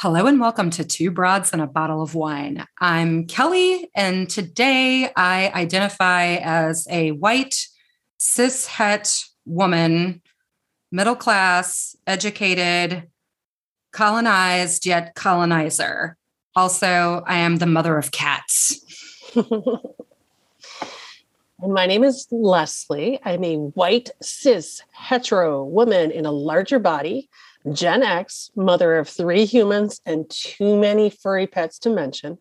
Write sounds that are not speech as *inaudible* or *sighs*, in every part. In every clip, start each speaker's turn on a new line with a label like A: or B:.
A: Hello and welcome to Two Broads and a Bottle of Wine. I'm Kelly, and today I identify as a white, cis het woman, middle class, educated, colonized, yet colonizer. Also, I am the mother of cats. *laughs*
B: And my name is Leslie. I'm a white, cis, hetero woman in a larger body Gen X, mother of three humans and too many furry pets to mention,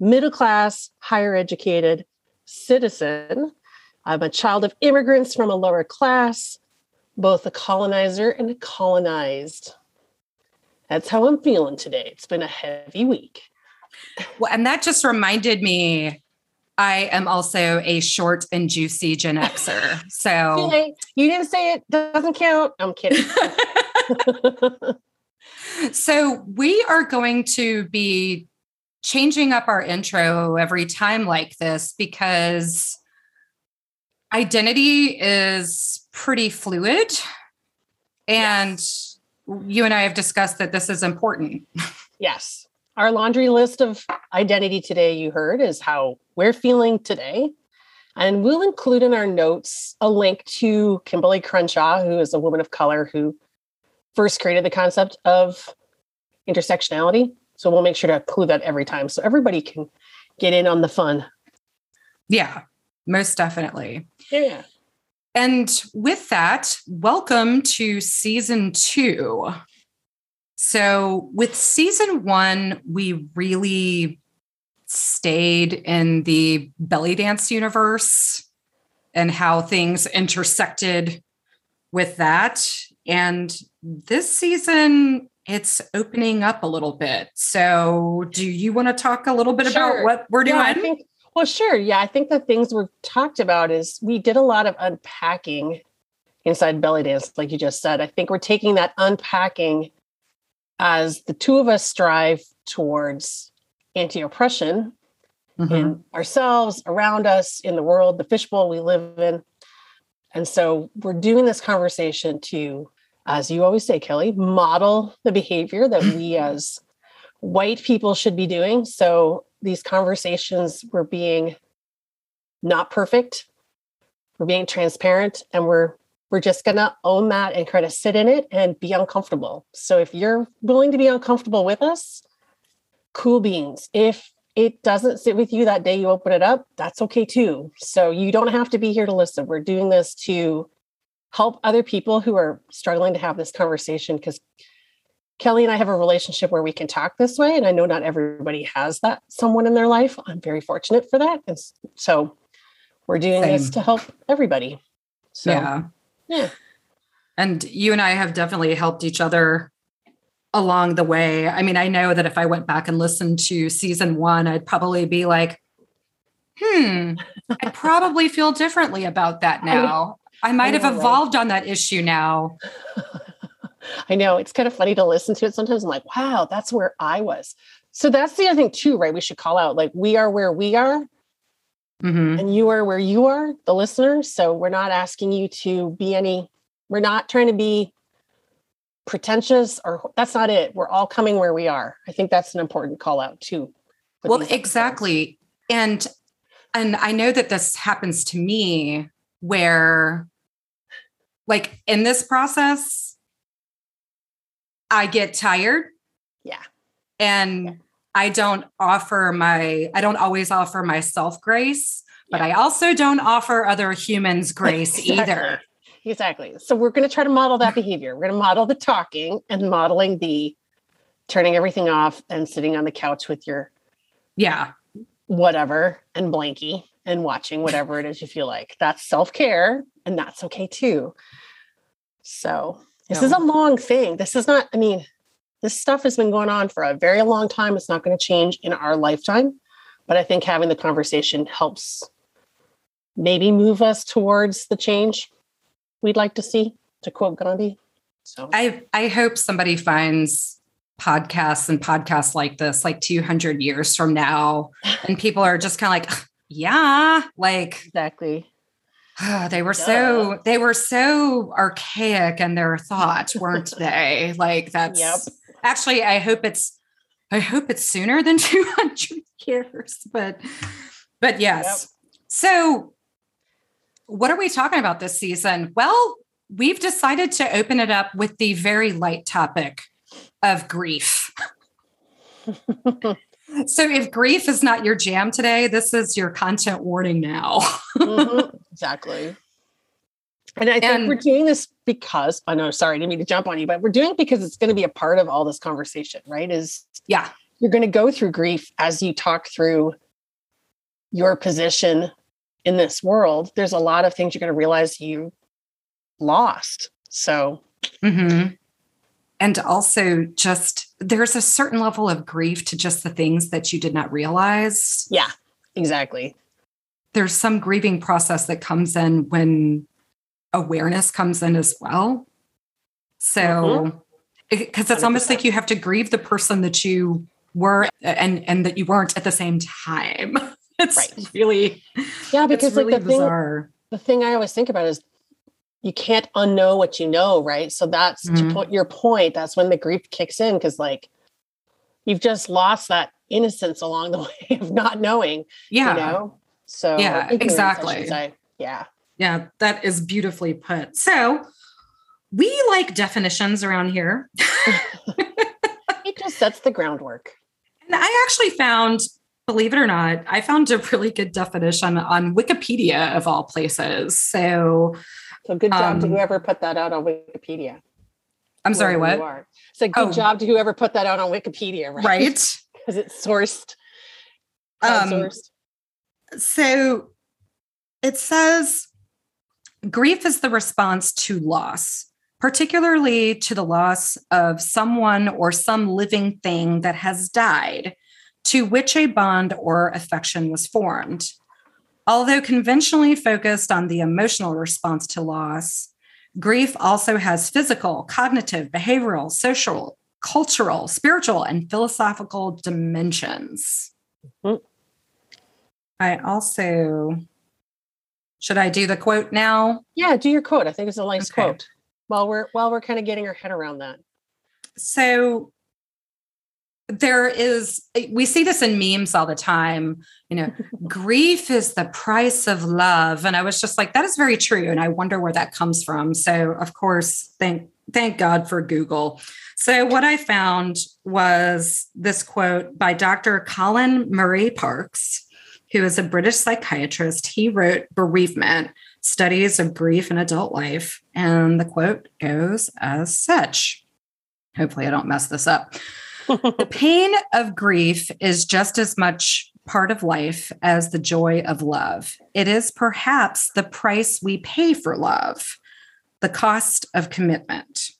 B: middle class, higher educated citizen. I'm a child of immigrants from a lower class, both a colonizer and a colonized. That's how I'm feeling today. It's been a heavy week.
A: Well, and that just reminded me I am also a short and juicy Gen Xer. So *laughs*
B: you didn't say it doesn't count. I'm kidding. *laughs* *laughs*
A: so we are going to be changing up our intro every time like this because identity is pretty fluid. And yes. you and I have discussed that this is important.
B: Yes. Our laundry list of identity today, you heard, is how we're feeling today. And we'll include in our notes a link to Kimberly Crenshaw, who is a woman of color who first created the concept of intersectionality. So we'll make sure to include that every time so everybody can get in on the fun.
A: Yeah, most definitely.
B: Yeah.
A: And with that, welcome to season two. So, with season one, we really stayed in the belly dance universe and how things intersected with that. And this season, it's opening up a little bit. So, do you want to talk a little bit sure. about what we're doing?
B: Yeah, I think, well, sure. Yeah, I think the things we've talked about is we did a lot of unpacking inside belly dance, like you just said. I think we're taking that unpacking as the two of us strive towards anti oppression mm-hmm. in ourselves, around us, in the world, the fishbowl we live in. And so we're doing this conversation to, as you always say, Kelly, model the behavior that we *laughs* as white people should be doing. So these conversations, we're being not perfect, we're being transparent, and we're we're just going to own that and kind of sit in it and be uncomfortable. So if you're willing to be uncomfortable with us, cool beans. If it doesn't sit with you that day you open it up, that's okay too. So you don't have to be here to listen. We're doing this to help other people who are struggling to have this conversation because Kelly and I have a relationship where we can talk this way. And I know not everybody has that someone in their life. I'm very fortunate for that. And so we're doing Same. this to help everybody. So
A: yeah. Yeah. And you and I have definitely helped each other along the way. I mean, I know that if I went back and listened to season one, I'd probably be like, hmm, I probably feel differently about that *laughs* now. I, might I know, have evolved right? on that issue now. *laughs*
B: I know it's kind of funny to listen to it. Sometimes I'm like, wow, that's where I was. So that's the other thing, too, right? We should call out like, we are where we are Mm-hmm. And you are where you are, the listener. So we're not asking you to be any, we're not trying to be pretentious or that's not it. We're all coming where we are. I think that's an important call out too.
A: Well, exactly. And and I know that this happens to me where like in this process I get tired.
B: Yeah.
A: And yeah. I don't offer my, I don't always offer myself grace, but I also don't offer other humans grace *laughs* exactly. either.
B: Exactly. So we're going to try to model that behavior. We're going to model the talking and modeling the turning everything off and sitting on the couch with your
A: yeah
B: whatever and blankie and watching whatever it is you feel like. That's self-care and that's okay too. So this no. is a long thing. This is not, I mean, this stuff has been going on for a very long time. It's not going to change in our lifetime. But I think having the conversation helps maybe move us towards the change we'd like to see, to quote Gandhi.
A: So I I hope somebody finds podcasts and podcasts like this like 200 years from now and people are just kind of like yeah like
B: exactly ah,
A: they were Duh. so they were so archaic in their thought weren't *laughs* they like that's yep actually, I hope it's I hope it's sooner than *laughs* 200 years, but but yes. Yep. So what are we talking about this season? Well, we've decided to open it up with the very light topic of grief. *laughs* so if grief is not your jam today, this is your content warning now.
B: mm-hmm, *laughs* exactly. And I think and, we're doing this because I know, sorry, I didn't mean to jump on you, but we're doing it because it's going to be a part of all this conversation, right? Is
A: yeah,
B: you're going to go through grief as you talk through your position in this world. There's a lot of things you're going to realize you lost. So,
A: mm-hmm. And also just there's a certain level of grief to just the things that you did not realize.
B: Yeah, exactly.
A: There's some grieving process that comes in when awareness comes in as well. So, because mm-hmm. it's almost like you have to grieve the person that you were and and that you weren't at the same time. *laughs* It's right. really
B: yeah, because like really the bizarre. thing the thing I always think about is you can't unknow what you know, right? So that's mm-hmm. to put your point. That's when the grief kicks in because like you've just lost that innocence along *laughs* the way of not knowing.
A: Yeah.
B: You know? So
A: yeah, exactly.
B: Yeah.
A: Yeah, that is beautifully put. So we like definitions around here. *laughs*
B: it just sets the groundwork.
A: And I actually found, believe it or not, I found a really good definition on Wikipedia of all places. So,
B: so good job um, to whoever put that out on Wikipedia.
A: I'm sorry, what?
B: It's So good oh. job to whoever put that out on Wikipedia, *laughs* right?
A: Right.
B: Because it's sourced.
A: Um, sourced. So it says Grief is the response to loss, particularly to the loss of someone or some living thing that has died, to which a bond or affection was formed. Although conventionally focused on the emotional response to loss, grief also has physical, cognitive, behavioral, social, cultural, spiritual, and philosophical dimensions. Mm-hmm. I also should I do the quote now?
B: Yeah, do your quote. I think it's a nice okay. quote. While we're while we're kind of getting our head around that.
A: So there is we see this in memes all the time you know *laughs* grief is the price of love and i was just like that is very true and i wonder where that comes from so of course thank thank god for google so what i found was this quote by dr colin murray Parkes who is a British psychiatrist. He wrote Bereavement Studies of Grief in Adult Life. And the quote goes as such. Hopefully, I don't mess this up. The *laughs* pain of grief is just as much part of life as the joy of love. It is perhaps the price we pay for love, the cost of commitment.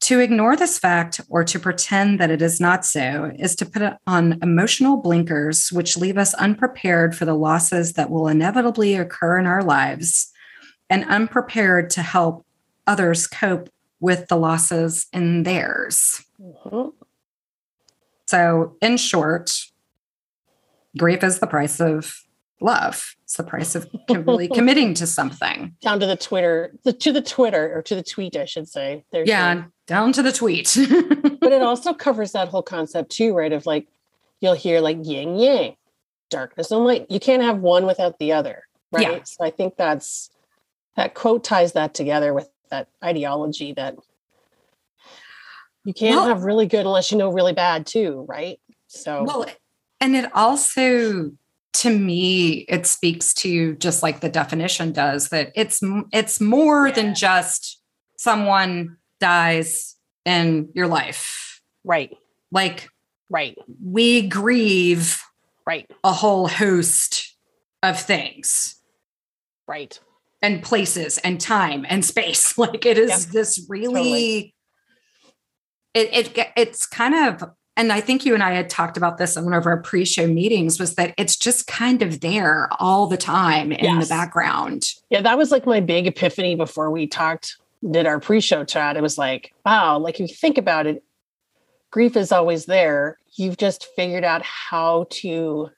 A: To ignore this fact or to pretend that it is not so is to put on emotional blinkers, which leave us unprepared for the losses that will inevitably occur in our lives and unprepared to help others cope with the losses in theirs. Mm-hmm. So, in short, grief is the price of love. It's the price of *laughs* really committing to something.
B: Down to the Twitter, the, to the Twitter or to the tweet, I should say.
A: There's yeah, down to the tweet. *laughs*
B: but it also covers that whole concept too, right? Of like, you'll hear like yin yang, darkness and light. You can't have one without the other, right? Yeah. So I think that's that quote ties that together with that ideology that you can't well, have really good unless you know really bad too, right? So
A: well, and it also to me it speaks to just like the definition does that it's it's more yeah. than just someone dies in your life.
B: Right.
A: Like
B: right.
A: we grieve
B: right.
A: a whole host of things.
B: Right.
A: And places and time and space. *laughs* Like it is this really totally. It, it it's kind of and I think you and I had talked about this in one of our pre-show meetings was that it's just kind of there all the time in yes. the background.
B: Yeah, that was like my big epiphany before we talked, did our pre-show chat. It was like, wow, like if you think about it, grief is always there. You've just figured out how to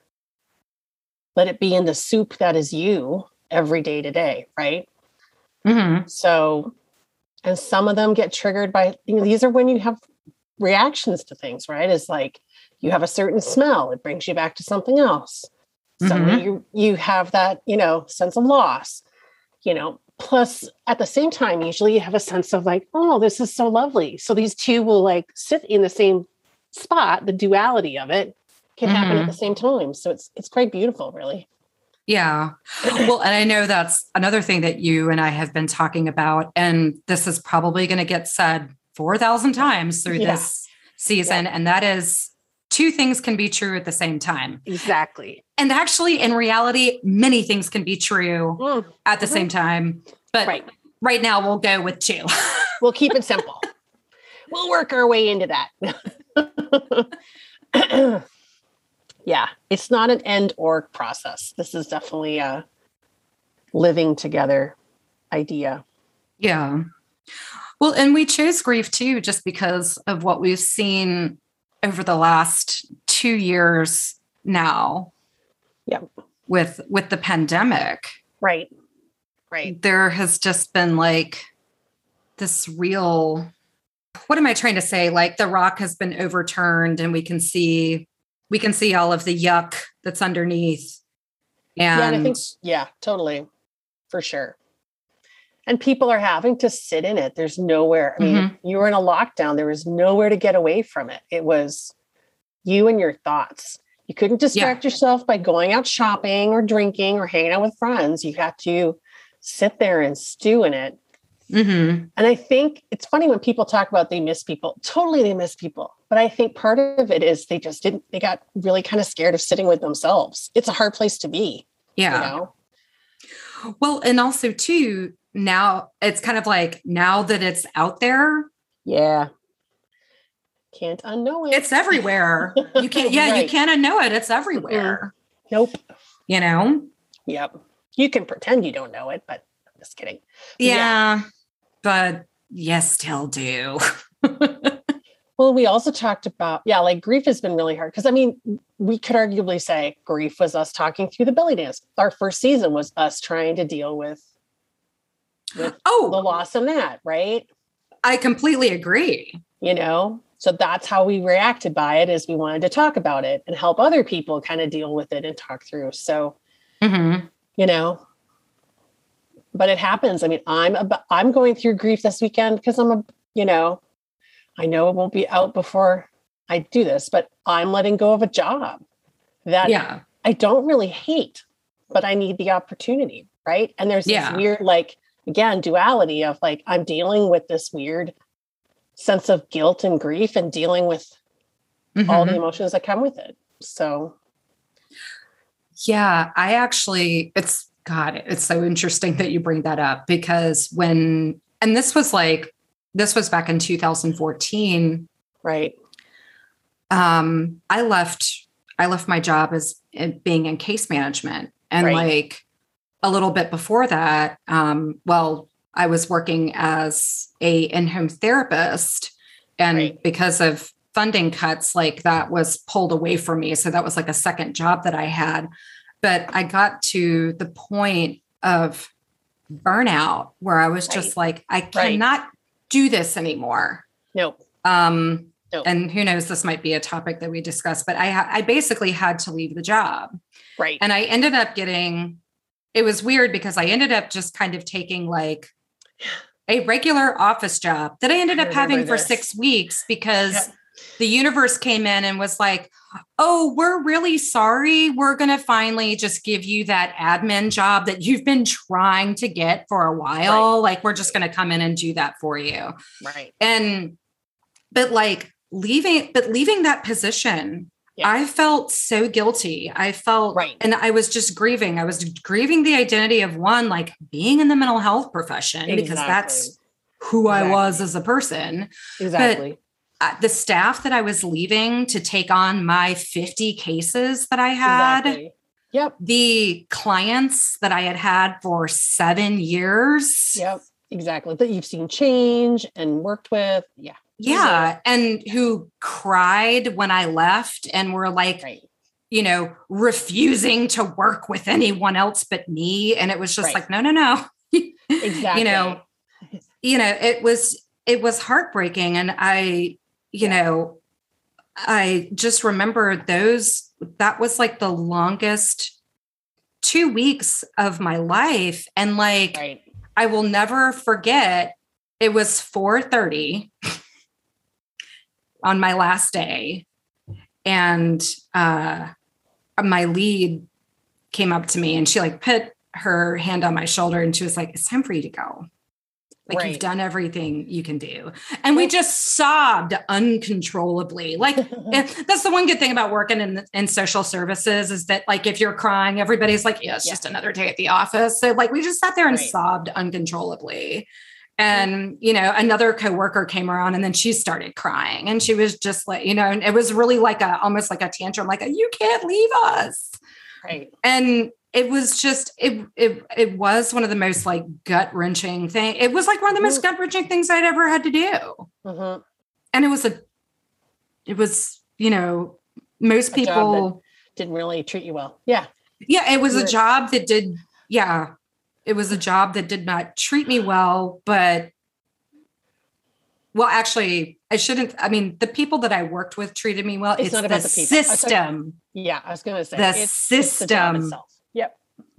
B: let it be in the soup that is you every day to day, right?
A: Mm-hmm.
B: So, and some of them get triggered by, you know, these are when you have reactions to things, right? Is like you have a certain smell, it brings you back to something else. Suddenly
A: Mhm.
B: you you have that, you know, sense of loss, you know. Plus, at the same time, usually you have a sense of like, oh, this is so lovely. So these two will like sit in the same spot. The duality of it can happen at
A: Mhm.
B: the same time. So it's it's quite beautiful, really.
A: Yeah. Well, and I know that's another thing that you and I have been talking about. And this is probably going to get said 4,000 times through
B: Yeah.
A: this season. And that is two things can be true at the same time.
B: Exactly.
A: And actually, in reality, many things can be true
B: Mm,
A: at the
B: Mhm.
A: same time. But
B: right.
A: right now, we'll go with two. *laughs*
B: We'll keep it simple. we'll work our way into that. *laughs* yeah, it's not an end or process. This is definitely a living together idea.
A: Yeah. Well, and we chose grief too, just because of what we've seen over the last two years now.
B: Yep.
A: With with the pandemic,
B: Right. Right.
A: there has just been like this real what am I trying to say? Like the rock has been overturned and we can see we can see all of the yuck that's underneath. And,
B: yeah, and I think yeah, totally. For sure. And people are having to sit in it. There's nowhere. I mean,
A: Mhm.
B: you were in a lockdown. There was nowhere to get away from it. It was you and your thoughts. You couldn't distract yourself by going out shopping or drinking or hanging out with friends. You had to sit there and stew in it.
A: Mhm.
B: And I think it's funny when people talk about they miss people. Totally, they miss people. But I think part of it is they just didn't, they got really kind of scared of sitting with themselves. It's a hard place to be,
A: yeah.
B: you know?
A: Well, and also too, now it's kind of like now that it's out there,
B: Yeah. Can't unknow it.
A: it's everywhere. You *laughs* can't, yeah, you can't unknow it. It's everywhere.
B: Nope.
A: You know?
B: Yep. You can pretend you don't know it, but I'm just kidding.
A: Yeah.
B: Yeah.
A: But you still do.
B: Well, we also talked about, yeah, like grief has been really hard. Cause I mean, we could arguably say grief was us talking through the belly dance. Our first season was us trying to deal with with
A: oh, the
B: loss in that, right?
A: I completely agree.
B: You know? So that's how we reacted by it is we wanted to talk about it and help other people kind of deal with it and talk through. So
A: Mhm.
B: you know but it happens i mean i'm about i'm going through grief this weekend because i'm a you know i know it won't be out before i do this but i'm letting go of a job that
A: Yeah.
B: i don't really hate but i need the opportunity right and there's this weird like again duality of like i'm dealing with this weird sense of guilt and grief and dealing with all
A: Mhm.
B: the emotions that come with it so
A: Yeah, I actually, it's God, it's so interesting that you bring that up because when, and this was like, this was back in 2014.
B: right
A: Um, I left, I left my job as being in case management. And
B: Right.
A: like a little bit before that, um, well, I was working as a in-home therapist. And
B: Right.
A: because of funding cuts, like that was pulled away from me. So that was like a second job that I had. But I got to the point of burnout where I was just like, I cannot do this anymore.
B: nope
A: Um,
B: Nope.
A: and who knows, this might be a topic that we discuss, but I, ha- I basically had to leave the job.
B: right
A: And I ended up getting, it was weird because I ended up just kind of taking like *sighs* a regular office job that I ended
B: I
A: up having
B: remember
A: for six weeks because
B: Yep.
A: The universe came in and was like, oh, we're really sorry. We're going to finally just give you that admin job that you've been trying to get for a while. Like, we're just going to come in and do that for you.
B: Right.
A: And but like leaving but leaving that position
B: Yeah.
A: i felt so guilty. I felt
B: Right.
A: and i was just grieving. I was grieving the identity of one like being in the mental health profession because that's who i was as a person.
B: Exactly
A: uh, the staff that i was leaving to take on my 50 cases that i had
B: Exactly. Yep.
A: the clients that i had had for seven years
B: Yep. Exactly. That you've seen change and worked with. Yeah.
A: yeah and who cried when i left and were like
B: Right.
A: you know refusing to work with anyone else but me and it was just
B: Right.
A: like no no no
B: Exactly. *laughs*
A: you know *laughs* you know it was it was heartbreaking and i you know, I just remember those, that was like the longest two weeks of my life. And like,
B: Right.
A: I will never forget it was 4:30 on my last day and uh my lead came up to me and she like put her hand on my shoulder and she was like it's time for you to go like you've done everything you can do. And we just sobbed uncontrollably. Like *laughs* that's the one good thing about working in, in social services is that like if you're crying everybody's like yeah it's
B: Yeah.
A: just another day at the office. So like we just sat there and
B: Right.
A: sobbed uncontrollably. And you know another coworker came around and then she started crying and she was just like you know and it was really like a almost like a tantrum like a, you can't leave us.
B: Right.
A: and it was just it it it was one of the most like gut wrenching thing it was like one of the most
B: Mhm.
A: gut wrenching things i'd ever had to do
B: Mhm.
A: and it was a it was you know most
B: A
A: people
B: Didn't really treat you well. Yeah.
A: yeah it was a job that did yeah it was a job that did not treat me well but well actually i shouldn't i mean the people that i worked with treated me well
B: It's
A: it's,
B: not
A: the
B: about the people. It's
A: system
B: Yeah. I was gonna say
A: The
B: it's, it's
A: system.
B: itself.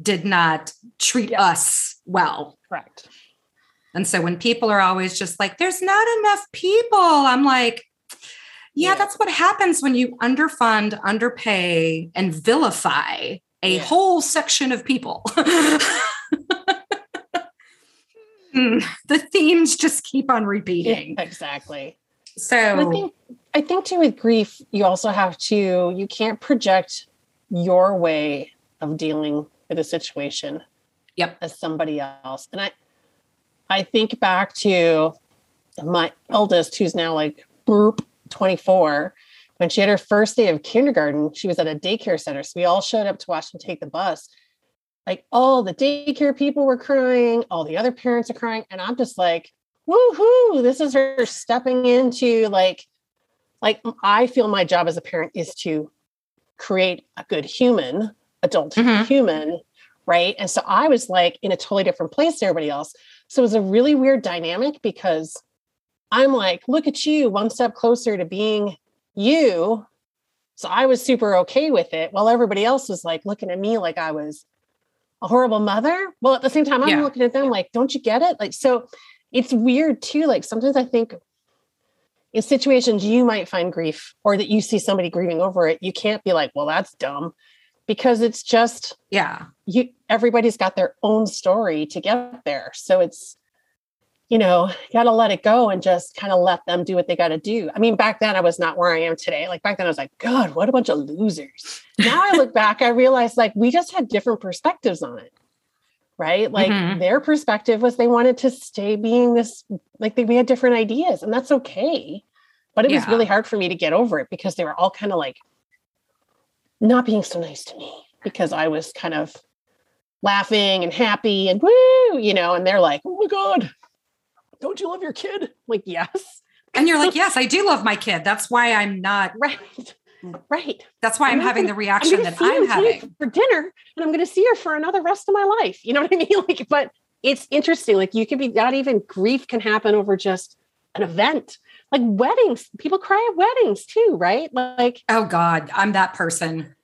A: Did not treat
B: Yeah.
A: us well
B: Correct.
A: and so when people are always just like there's not enough people i'm like yeah,
B: Yeah.
A: that's what happens when you underfund underpay and vilify a
B: Yeah.
A: whole section of people *laughs* Hmm, the themes just keep on repeating
B: Exactly.
A: so
B: I think I think too with grief, you also have to you can't project your way of dealing with a situation
A: Yep.
B: as somebody else. And I I think back to my eldest who's now like burp 24 when she had her first day of kindergarten she was at a daycare center so we all showed up to watch them take the bus like all the daycare people were crying all the other parents are crying and i'm just like woohoo this is her stepping into like like i feel my job as a parent is to create a good human adult
A: Mhm.
B: human right? And so i was like in a totally different place to everybody else. So it was a really weird dynamic because i'm like look at you one step closer to being you. So i was super okay with it while everybody else was like looking at me like i was a horrible mother. Well at the same time i'm
A: Yeah.
B: looking at them like don't you get it? Like so it's weird too like sometimes i think in situations you might find grief or that you see somebody grieving over it you can't be like well that's dumb because it's just
A: yeah.
B: you everybody's got their own story to get there. So it's you know got to let it go and just kind of let them do what they got to do. I mean back then i was not where i am today. Like back then i was like god what a bunch of losers. Now i look back i realize like we just had different perspectives on it right? Like
A: Mhm.
B: their perspective was they wanted to stay being this like they, we had different ideas and that's okay. But it was really hard for me to get over it because they were all kind of like not being so nice to me because i was kind of laughing and happy and woo, you know, and they're like, oh my God, don't you love your kid? I'm like, yes.
A: and you're like *laughs* yes i do love my kid that's why i'm not
B: Right. Right.
A: that's why i'm
B: I'm
A: having
B: gonna-
A: the
B: I'm
A: reaction that i'm having
B: for dinner and I'm going to see her for another rest of my life. You know what I *laughs* mean? Like, but it's interesting. Like you could be not even grief can happen over just an event. Like weddings, people cry at weddings too, right? Like,
A: oh god i'm that person.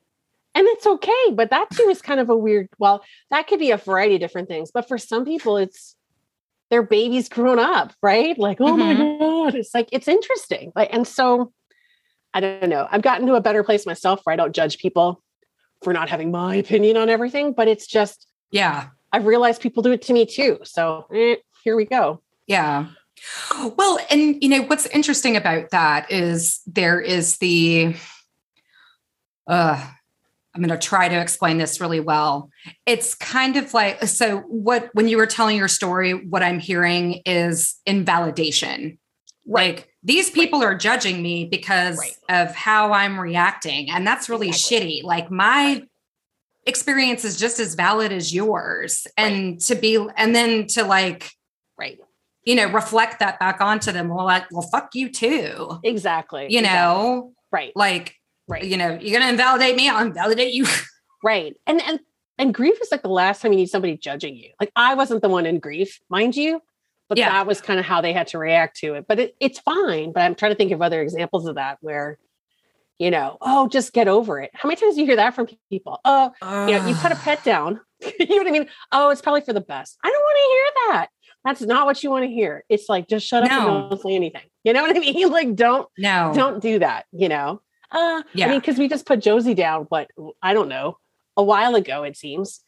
B: And it's okay but that too is kind of a weird well that could be a variety of different things but for some people it's their baby's grown up right? Like oh my god it's like it's interesting. Like and so i don't know i've gotten to a better place myself where i don't judge people for not having my opinion on everything but it's just
A: yeah.
B: I've realized people do it to me too so eh, here we go.
A: Yeah. Well, and you know what's interesting about that is there is the uh I'm going to try to explain this really well. It's kind of like so what when you were telling your story what I'm hearing is invalidation. Like these people are judging me because
B: Right.
A: of how I'm reacting and that's really
B: Exactly.
A: shitty. Like my experience is just as valid as yours and to be and then to like
B: right
A: you know, reflect that back onto them. Well, like, well, fuck you too.
B: exactly
A: You
B: exactly.
A: know,
B: right
A: like,
B: right
A: you know, you're gonna invalidate me, I'll invalidate you. *laughs*
B: Right. And and and grief is like the last time you need somebody judging you. Like I wasn't the one in grief, mind you. but
A: Yeah.
B: that was kind of how they had to react to it. But it, it's fine. But I'm trying to think of other examples of that where, you know, oh, just get over it. How many times do you hear that from people? Oh, you know, you put a pet down. *laughs* you know what I mean? Oh, it's probably for the best. I don't want to hear that. That's not what you want to hear. It's like just shut up
A: No.
B: and don't say anything. You know what I *laughs* mean? Like don't
A: no.
B: don't do that. You know? Uh,
A: Yeah.
B: I mean, because we just put Josie down. What I don't know, a while ago it seems,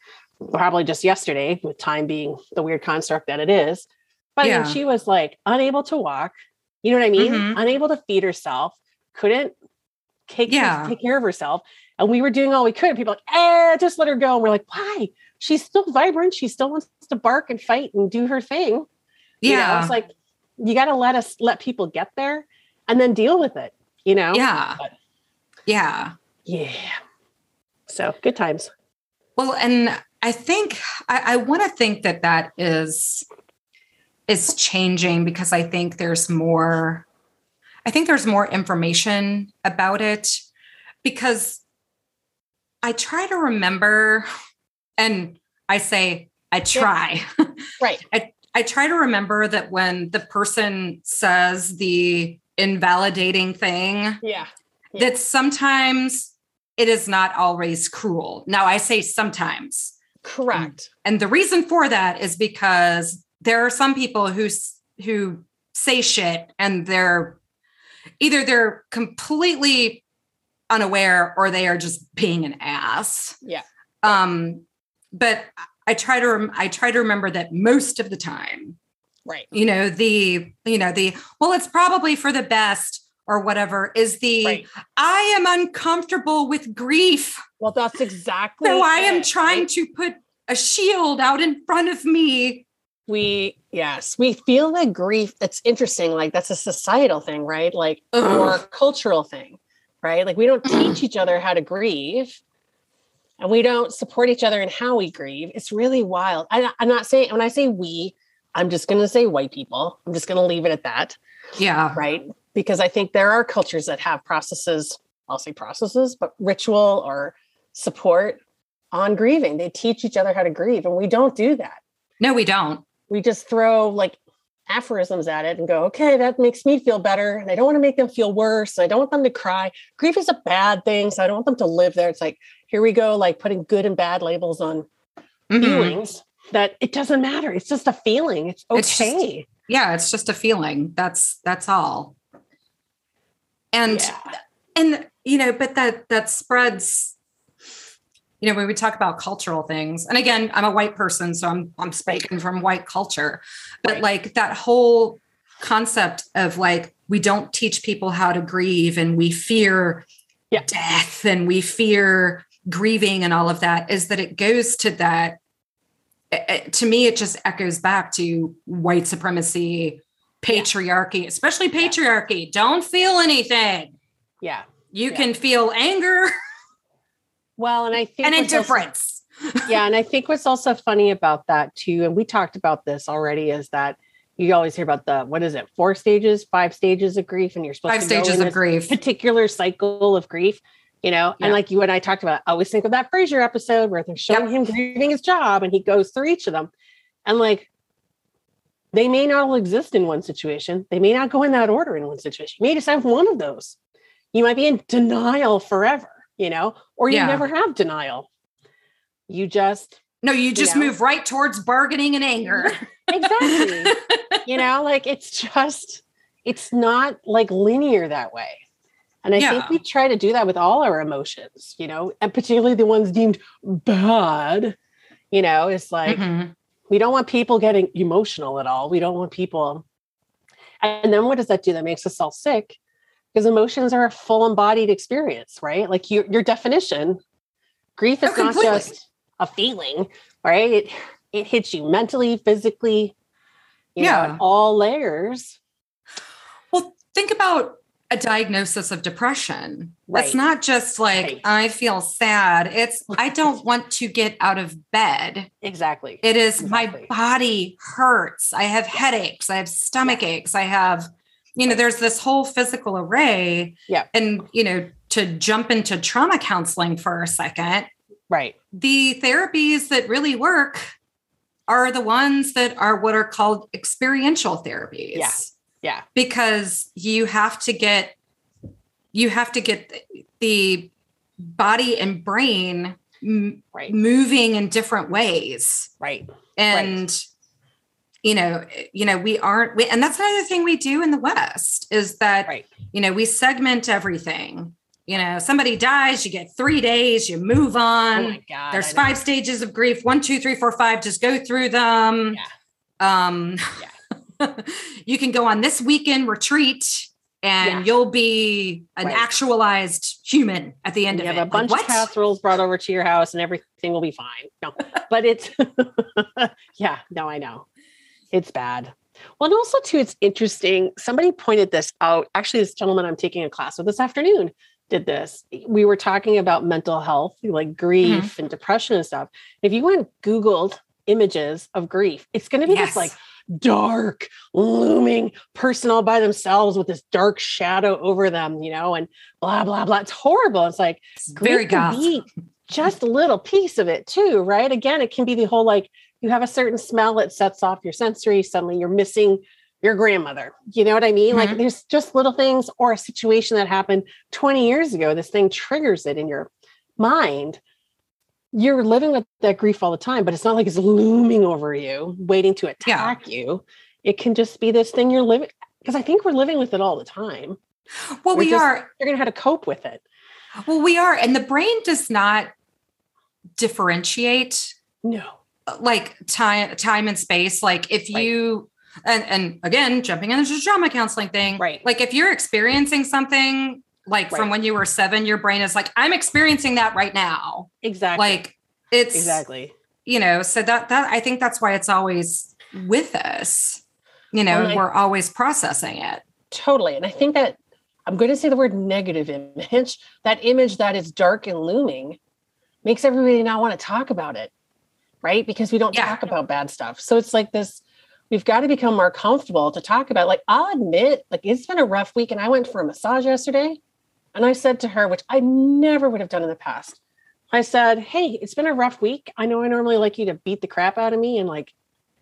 B: probably just yesterday, with time being the weird construct that it is. But I mean, she was like unable to walk. You know what I mean?
A: Mhm.
B: Unable to feed herself. Couldn't take
A: Yeah.
B: take care of herself. And we were doing all we could. People like, eh, just let her go. And we're like, why? She's still vibrant. She still wants to bark and fight and do her thing. You know,
A: yeah.
B: it's like you got to let us let people get there and then deal with it. You know?
A: yeah.
B: But-
A: Yeah.
B: Yeah. So good times.
A: Well, and I think I, I want to think that that is is changing because I think there's more. I think there's more information about it because I try to remember, and I say I try. *laughs*
B: Right.
A: I I try to remember that when the person says the invalidating thing,
B: Yeah. Yeah.
A: that sometimes it is not always cruel. Now, I say sometimes.
B: Correct.
A: And the reason for that is because there are some people who who say shit and they're either they're completely unaware or they are just being an ass.
B: Yeah.
A: Um but I try to rem- I try to remember that most of the time
B: Right.
A: you know the you know the well it's probably for the best or whatever is the
B: Right.
A: I am uncomfortable with grief.
B: Well, that's exactly.
A: So I am trying
B: right?
A: to put a shield out in front of me.
B: We yes, we feel that grief. It's interesting. Like that's a societal thing, right? Like or a cultural thing, right? Like we don't teach each other how to grieve, and we don't support each other in how we grieve. It's really wild. I, I'm not saying when I say we, I'm just going to say white people. I'm just going to leave it at that.
A: Yeah.
B: right? Because I think there are cultures that have processes, I'll say processes, but ritual or support on grieving. They teach each other how to grieve, and we don't do that.
A: No, we don't.
B: We just throw like aphorisms at it and go, okay, that makes me feel better. And I don't want to make them feel worse. I don't want them to cry. Grief is a bad thing. So I don't want them to live there. It's like, here we go, like putting good and bad labels on
A: Mhm.
B: feelings that it doesn't matter. It's just a feeling. It's
A: It's just-
B: okay.
A: Yeah, it's just a feeling. That's that's all. And
B: Yeah.
A: and you know, but that that spreads you know, when we talk about cultural things, and again, I'm a white person, so I'm I'm speaking from white culture, but
B: Right.
A: like that whole concept of like we don't teach people how to grieve and we fear
B: Yeah.
A: death and we fear grieving and all of that is that it goes to that it- it- to me it just echoes back to white supremacy patriarchy especially
B: Yeah.
A: patriarchy don't feel anything
B: Yeah.
A: you
B: Yeah.
A: can feel anger *laughs*
B: Well, and I think
A: and
B: what's also-
A: indifference. *laughs*
B: Yeah and i think what's also funny about that too and we talked about this already is that you always hear about the what is it four stages five stages of grief and you're supposed
A: five
B: to
A: stages of grief.
B: particular cycle of grief you know?
A: Yeah.
B: and like you and i talked about i always think of that Frasier episode where they're showing him grieving his job and he goes through each of them. And like they may not all exist in one situation. They may not go in that order in one situation. You may just have one of those. You might be in denial forever you know or you
A: Yeah.
B: never have denial you just
A: no you just
B: know?
A: move right towards bargaining and *laughs* anger
B: exactly you *laughs* know like it's just it's not like linear that way and i
A: Yeah.
B: think we try to do that with all our emotions you know and particularly the ones deemed bad you know it's like
A: Mhm.
B: we don't want people getting emotional at all we don't want people and then what does that do that makes us all sick because emotions are a full embodied experience right like your, your definition grief is
A: Oh,
B: not
A: completely.
B: just a feeling right it, it hits you mentally physically you know,
A: Yeah.
B: at all layers
A: well think about a diagnosis of depression
B: Right.
A: it's not just like
B: Right.
A: i feel sad it's i don't want to get out of bed
B: exactly
A: It is
B: Exactly.
A: my body hurts. I have headaches. I have stomach aches. I have, you know, there's this whole physical array.
B: Yeah.
A: And, you know, to jump into trauma counseling for a second,
B: right
A: the therapies that really work are the ones that are what are called experiential therapies.
B: Yeah. Yeah.
A: Because you have to get you have to get the body and brain m-
B: Right.
A: moving in different ways.
B: Right.
A: And you know, you know, we aren't we, and that's another thing we do in the West is that
B: Right.
A: you know, we segment everything. You know, somebody dies, you get three days, you move on.
B: oh my God.
A: There's five stages of grief. One, two, three, four, five. Just go through them. Um, *laughs* you can go on this weekend retreat and
B: Yeah.
A: you'll be an
B: Right.
A: actualized human at the end
B: you
A: of
B: have
A: it.
B: a bunch
A: like,
B: of casseroles brought over to your house and everything will be fine. No, but it's, *laughs* yeah, no, I know. It's bad. Well, and also, too, it's interesting. Somebody pointed this out. Actually, this gentleman I'm taking a class with this afternoon did this. We were talking about mental health, like grief
A: Mm-hmm.
B: and depression and stuff. If you went Googled images of grief, it's going to be
A: Yes.
B: this like dark, looming person all by themselves with this dark shadow over them, you know, and blah, blah, blah. It's horrible. It's like,
A: It's very goth.
B: just a little piece of it too, right? Again, it can be the whole like you have a certain smell that sets off your sensory, suddenly you're missing your grandmother. You know what I mean? Like
A: Mhm.
B: there's just little things or a situation that happened 20 years ago. This thing triggers it in your mind. You're living with that grief all the time, but it's not like it's looming over you, waiting to attack you. It can just be this thing you're living because I think we're living with it all the time.
A: Well,
B: We're
A: we
B: just-
A: are.
B: You're gonna have to cope with it.
A: Well, we are. And the brain does not differentiate
B: No.
A: Like time time and space like if
B: Right.
A: you and and again jumping into the trauma counseling thing
B: Right.
A: like if you're experiencing something like from when you were seven your brain is like i'm experiencing that right now
B: Exactly.
A: like it's
B: exactly.
A: you know so that that i think that's why it's always with us you know
B: Well,
A: we're always processing it
B: Totally. And I think that I'm going to say the word negative image, that image that is dark and looming makes everybody not want to talk about it. Right. Because we don't
A: Yeah.
B: talk about bad stuff. So it's like this, we've got to become more comfortable to talk about. Like, I'll admit, like, it's been a rough week. And I went for a massage yesterday. And I said to her, which I never would have done in the past, I said, Hey, it's been a rough week. I know I normally like you to beat the crap out of me and like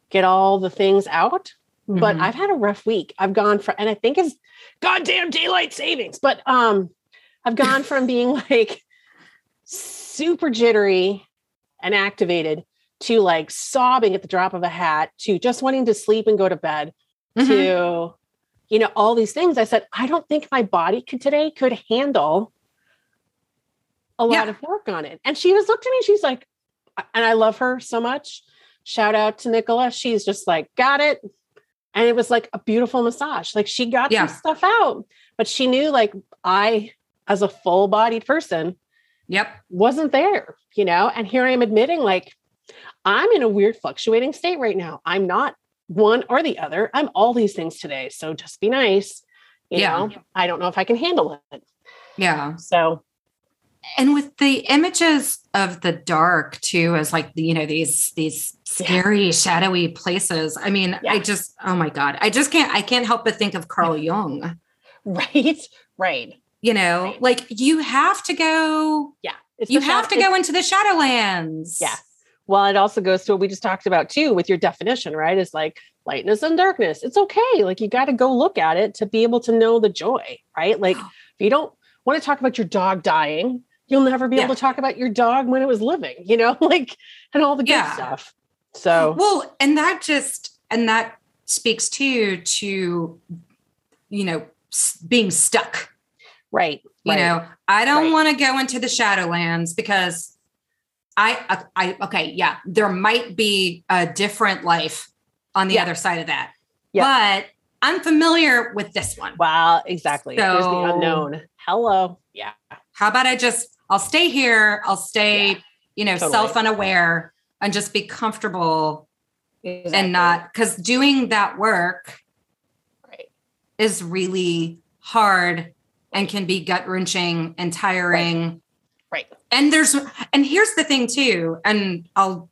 B: get all the things out but
A: Mhm.
B: I've had a rough week. I've gone for, and I think it's goddamn daylight savings, but um, I've gone from being *laughs* like super jittery and activated to like sobbing at the drop of a hat to just wanting to sleep and go to bed
A: Mhm.
B: to, you know, all these things. I said, I don't think my body could today could handle a lot
A: Yeah.
B: of work on it. And she was looked at me, she's like, and I love her so much. Shout out to Nicola. She's just like, got it. And it was like a beautiful massage. Like she got
A: Yeah.
B: some stuff out, but she knew like I, as a full bodied person,
A: yep
B: wasn't there, you know? And here I am admitting, like, I'm in a weird fluctuating state right now. I'm not one or the other. I'm all these things today. So just be nice. You
A: Yeah.
B: know, I don't know if I can handle it.
A: yeah
B: So
A: and with the images of the dark too as like you know these these
B: Yeah.
A: scary shadowy places i mean
B: Yeah.
A: i just oh my god i just can't i can't help but think of carl jung
B: right, right.
A: you know
B: Right.
A: like you have to go
B: Yeah.
A: You have
B: shad-
A: to go into the shadowlands
B: Yeah. Well, it also goes to what we just talked about too with your definition, right? It's like lightness and darkness. It's okay. Like you got to go look at it to be able to know the joy, right? Like *gasps* if you don't want to talk about your dog dying, you'll never be
A: Yeah.
B: able to talk about your dog when it was living, you know, *laughs* like and all the good
A: Yeah.
B: stuff. So
A: well and that just and that speaks too to you know being stuck
B: right.
A: you
B: right.
A: know i don't
B: Right.
A: want to go into the shadowlands because i i okay yeah there might be a different life on the
B: Yeah.
A: other side of that
B: Yeah.
A: but i'm familiar with this one
B: Wow, exactly. There's the
A: So-
B: unknown. Hello. Yeah.
A: how about i just i'll stay here i'll stay
B: Yeah.
A: you know
B: Totally.
A: self-unaware and just be comfortable
B: Exactly.
A: and not because doing that work
B: right.
A: is really hard and can be gut wrenching and tiring.
B: Right.
A: And there's, and here's the thing too, and I'll,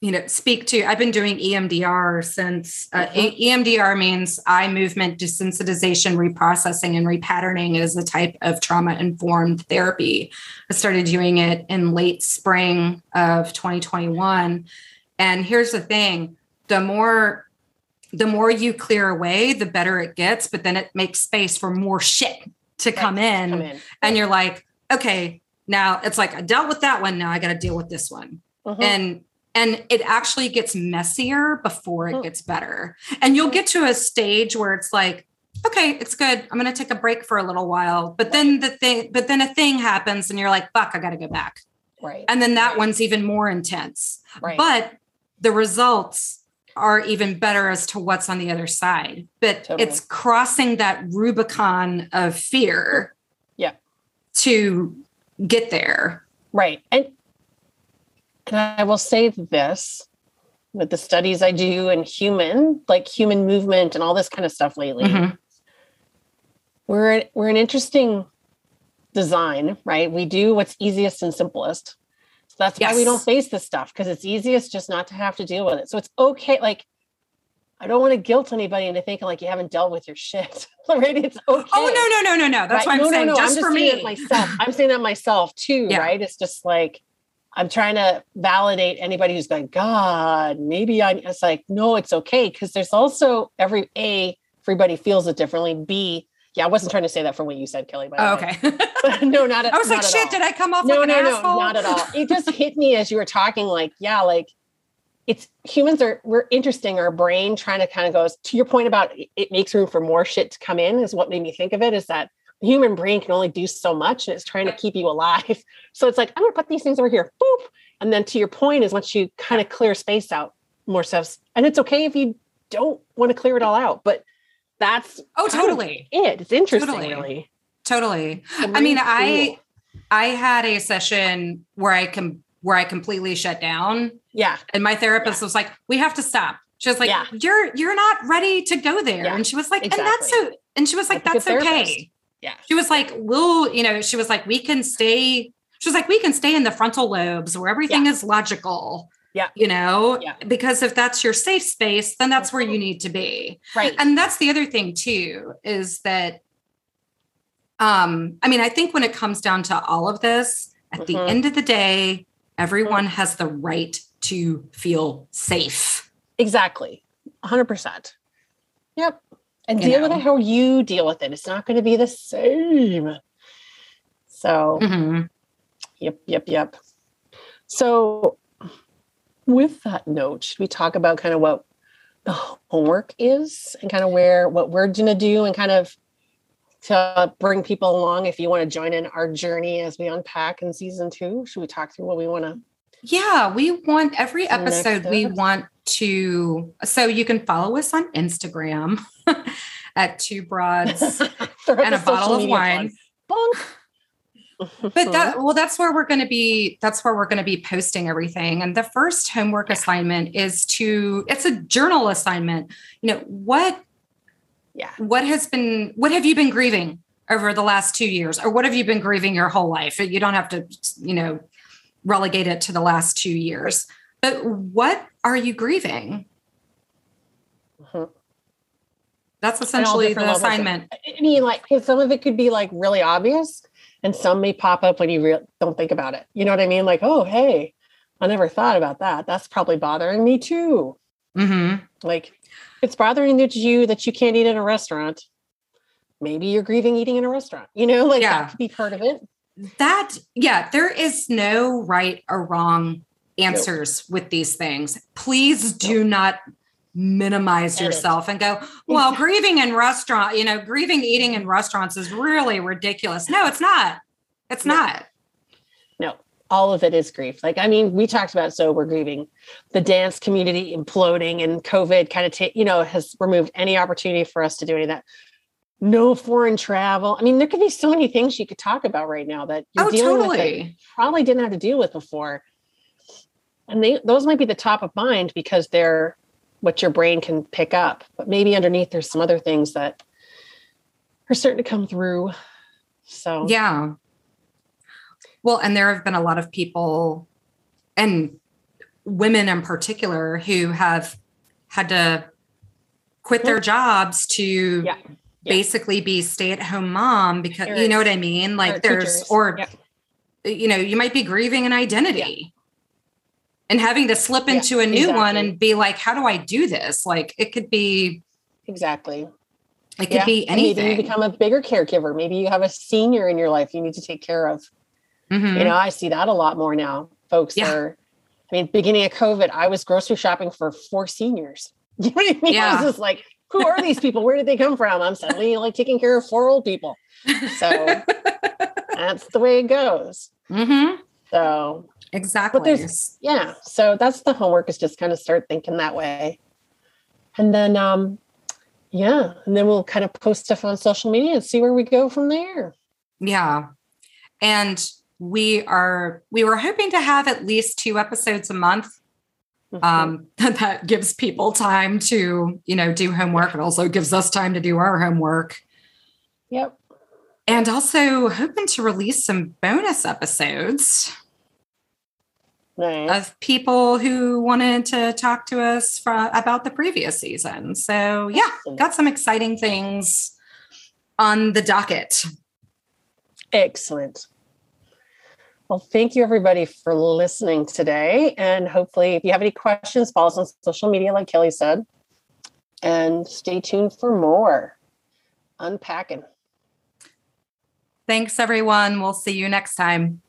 A: you know, speak to, I've been doing EMDR since, uh,
B: Mhm.
A: E- EMDR means eye movement desensitization, reprocessing, and repatterning. is a type of trauma informed therapy. I started doing it in late spring of 2021. And here's the thing the more the more you clear away, the better it gets, but then it makes space for more shit to come in.
B: Come in.
A: And you're like, okay, now it's like I dealt with that one. Now I got to deal with this one.
B: Mhm.
A: And and it actually gets messier before it
B: Mhm.
A: gets better. And you'll get to a stage where it's like, okay, it's good. I'm going to take a break for a little while. But then the thing, but then a thing happens and you're like, fuck, I got to go back.
B: right.
A: And then that
B: Right.
A: one's even more intense.
B: right.
A: But the results are even better as to what's on the other side. But
B: Totally.
A: it's crossing that Rubicon of fear.
B: Yeah.
A: To get there.
B: Right. And and I will say this with the studies I do in human, like human movement and all this kind of stuff lately,
A: Mhm.
B: we're we're an interesting design, right? We do what's easiest and simplest. So that's why we don't face this stuff because it's easiest just not to have to deal with it. So it's okay. Like I don't want to guilt anybody into thinking like you haven't dealt with your shit. *laughs* right? It's okay.
A: Oh no, no, no, no, no. That's
B: Right.
A: why I'm
B: No, no,
A: saying
B: no,
A: just,
B: I'm
A: for
B: saying
A: me.
B: myself. I'm saying that myself too,
A: Yeah.
B: right? It's just like I'm trying to validate anybody who's going, God, maybe I. It's like, no, it's okay because there's also every a everybody feels it differently. B, yeah, I wasn't trying to say that from what you said, Kelly. By the
A: Oh,
B: way.
A: okay. *laughs*
B: no, not. At, *laughs* all.
A: I was like,
B: not
A: shit,
B: all.
A: did I come off
B: No,
A: like
B: no,
A: an
B: no,
A: asshole?
B: not at all. It just hit me as you were talking. Like, yeah, like it's humans are we're interesting. Our brain trying to kind of goes to your point about it- makes room for more shit to come in. Is what made me think of it. Is that the human brain can only do so much, and it's trying to keep you alive. *laughs* So it's like I'm gonna put these things over here, boop, and then to your point is once you kind of clear space out, more stuff, and it's okay if you don't want to clear it all out, but that's
A: Oh, totally.
B: it. It's interesting,
A: Totally.
B: really.
A: Totally. I mean,
B: brain's
A: I. I had a session where I can where I completely shut down
B: yeah,
A: and my therapist was like, "We have to stop." She was like,
B: Yeah.
A: "You're you're not ready to go there."
B: Yeah,
A: and she was like, "And that's so and she was like,
B: That's
A: "That's okay."
B: Yeah.
A: She was like, "We'll, you know, she was like, we can stay she was like, we can stay in the frontal lobes where everything is logical."
B: Yeah.
A: You know,
B: Yeah.
A: because if that's your safe space, then that's where you need to be.
B: right.
A: and that's the other thing too is that um i mean i think when it comes down to all of this at the
B: Mhm.
A: end of the day everyone has the right to feel safe
B: Exactly. 100%. Yep. And
A: You
B: deal with
A: know.
B: it how you deal with it. It's not going to be the same. So,
A: Mhm.
B: yep, yep, yep. So, with that note, should we talk about kind of what the homework is and kind of where what we're going to do and kind of to bring people along if you want to join in our journey as we unpack in season two? Should we talk through what we want to?
A: yeah we want every episode we want to so you can follow us on instagram *laughs* at two broads *laughs* and a bottle of wine. but that mm-hmm. well that's where we're going to be that's where we're going to be posting everything. And the first homework assignment is to it's a journal assignment. You know what
B: yeah.
A: what has been what have you been grieving over the last two years or what have you been grieving your whole life you don't have to you know relegate it to the last two years but what are you grieving
B: Mhm.
A: that's essentially the
B: levels of-
A: assignment
B: I mean, like, because some of it could be like really obvious, and some may pop up when you re- don't think about it. You know what I mean? Like, oh, hey, I never thought about that. That's probably bothering me too.
A: Mhm.
B: Like, it's bothering that you that you can't eat in a restaurant. Maybe you're grieving eating in a restaurant. You know, like
A: Yeah.
B: that could be part of it.
A: that yeah there is no right or wrong answers with these things please do not minimize yourself and go well grieving in restaurant you know grieving eating in restaurants is really ridiculous no it's not it's
B: No.
A: not
B: No, all of it is grief. Like, I mean, we talked about sober grieving, the dance community imploding, and COVID kind of, ta- you know, has removed any opportunity for us to do any of that. No foreign travel. I mean, there could be so many things you could talk about right now that you're
A: oh
B: dealing with that
A: totally
B: probably didn't have to deal with before. And they those might be the top of mind because they're what your brain can pick up. But maybe underneath there's some other things that are starting to come through. So
A: yeah well and there have been a lot of people and women in particular who have had to quit their jobs to
B: Yeah. Yeah.
A: basically be stay-at-home mom because you know what I mean? Like
B: or
A: there's
B: teachers.
A: or
B: Yeah.
A: you know, you might be grieving an identity. and having to slip into a new exactly. one and be like, how do I do this? Like it could be
B: exactly.
A: It could yeah. be anything.
B: maybe you become a bigger caregiver. Maybe you have a senior in your life you need to take care of. Mm-hmm. You know, I see that a lot more now. Folks yeah. are, I mean, beginning of COVID, I was grocery shopping for four seniors. *laughs* You know what I mean? Yeah. I was just like, who are these people? Where did they come from? I'm suddenly like taking care of four old people. So *laughs* that's the way it goes. Mm-hmm. So
A: exactly.
B: But there's yeah. So that's the homework is just kind of start thinking that way. And then um yeah, and then we'll kind of post stuff on social media and see where we go from there.
A: Yeah. And we are we were hoping to have at least two episodes a month. Mm-hmm. Um, *laughs* that gives people time to, you know, do homework. It also gives us time to do our homework.
B: Yep.
A: And also hoping to release some bonus episodes
B: nice.
A: of people who wanted to talk to us for, about the previous season. So, yeah, got some exciting things on the docket.
B: Excellent. Well, thank you everybody for listening today. And hopefully, if you have any questions, follow us on social media, like Kelly said. And stay tuned for more unpacking.
A: Thanks, everyone. We'll see you next time.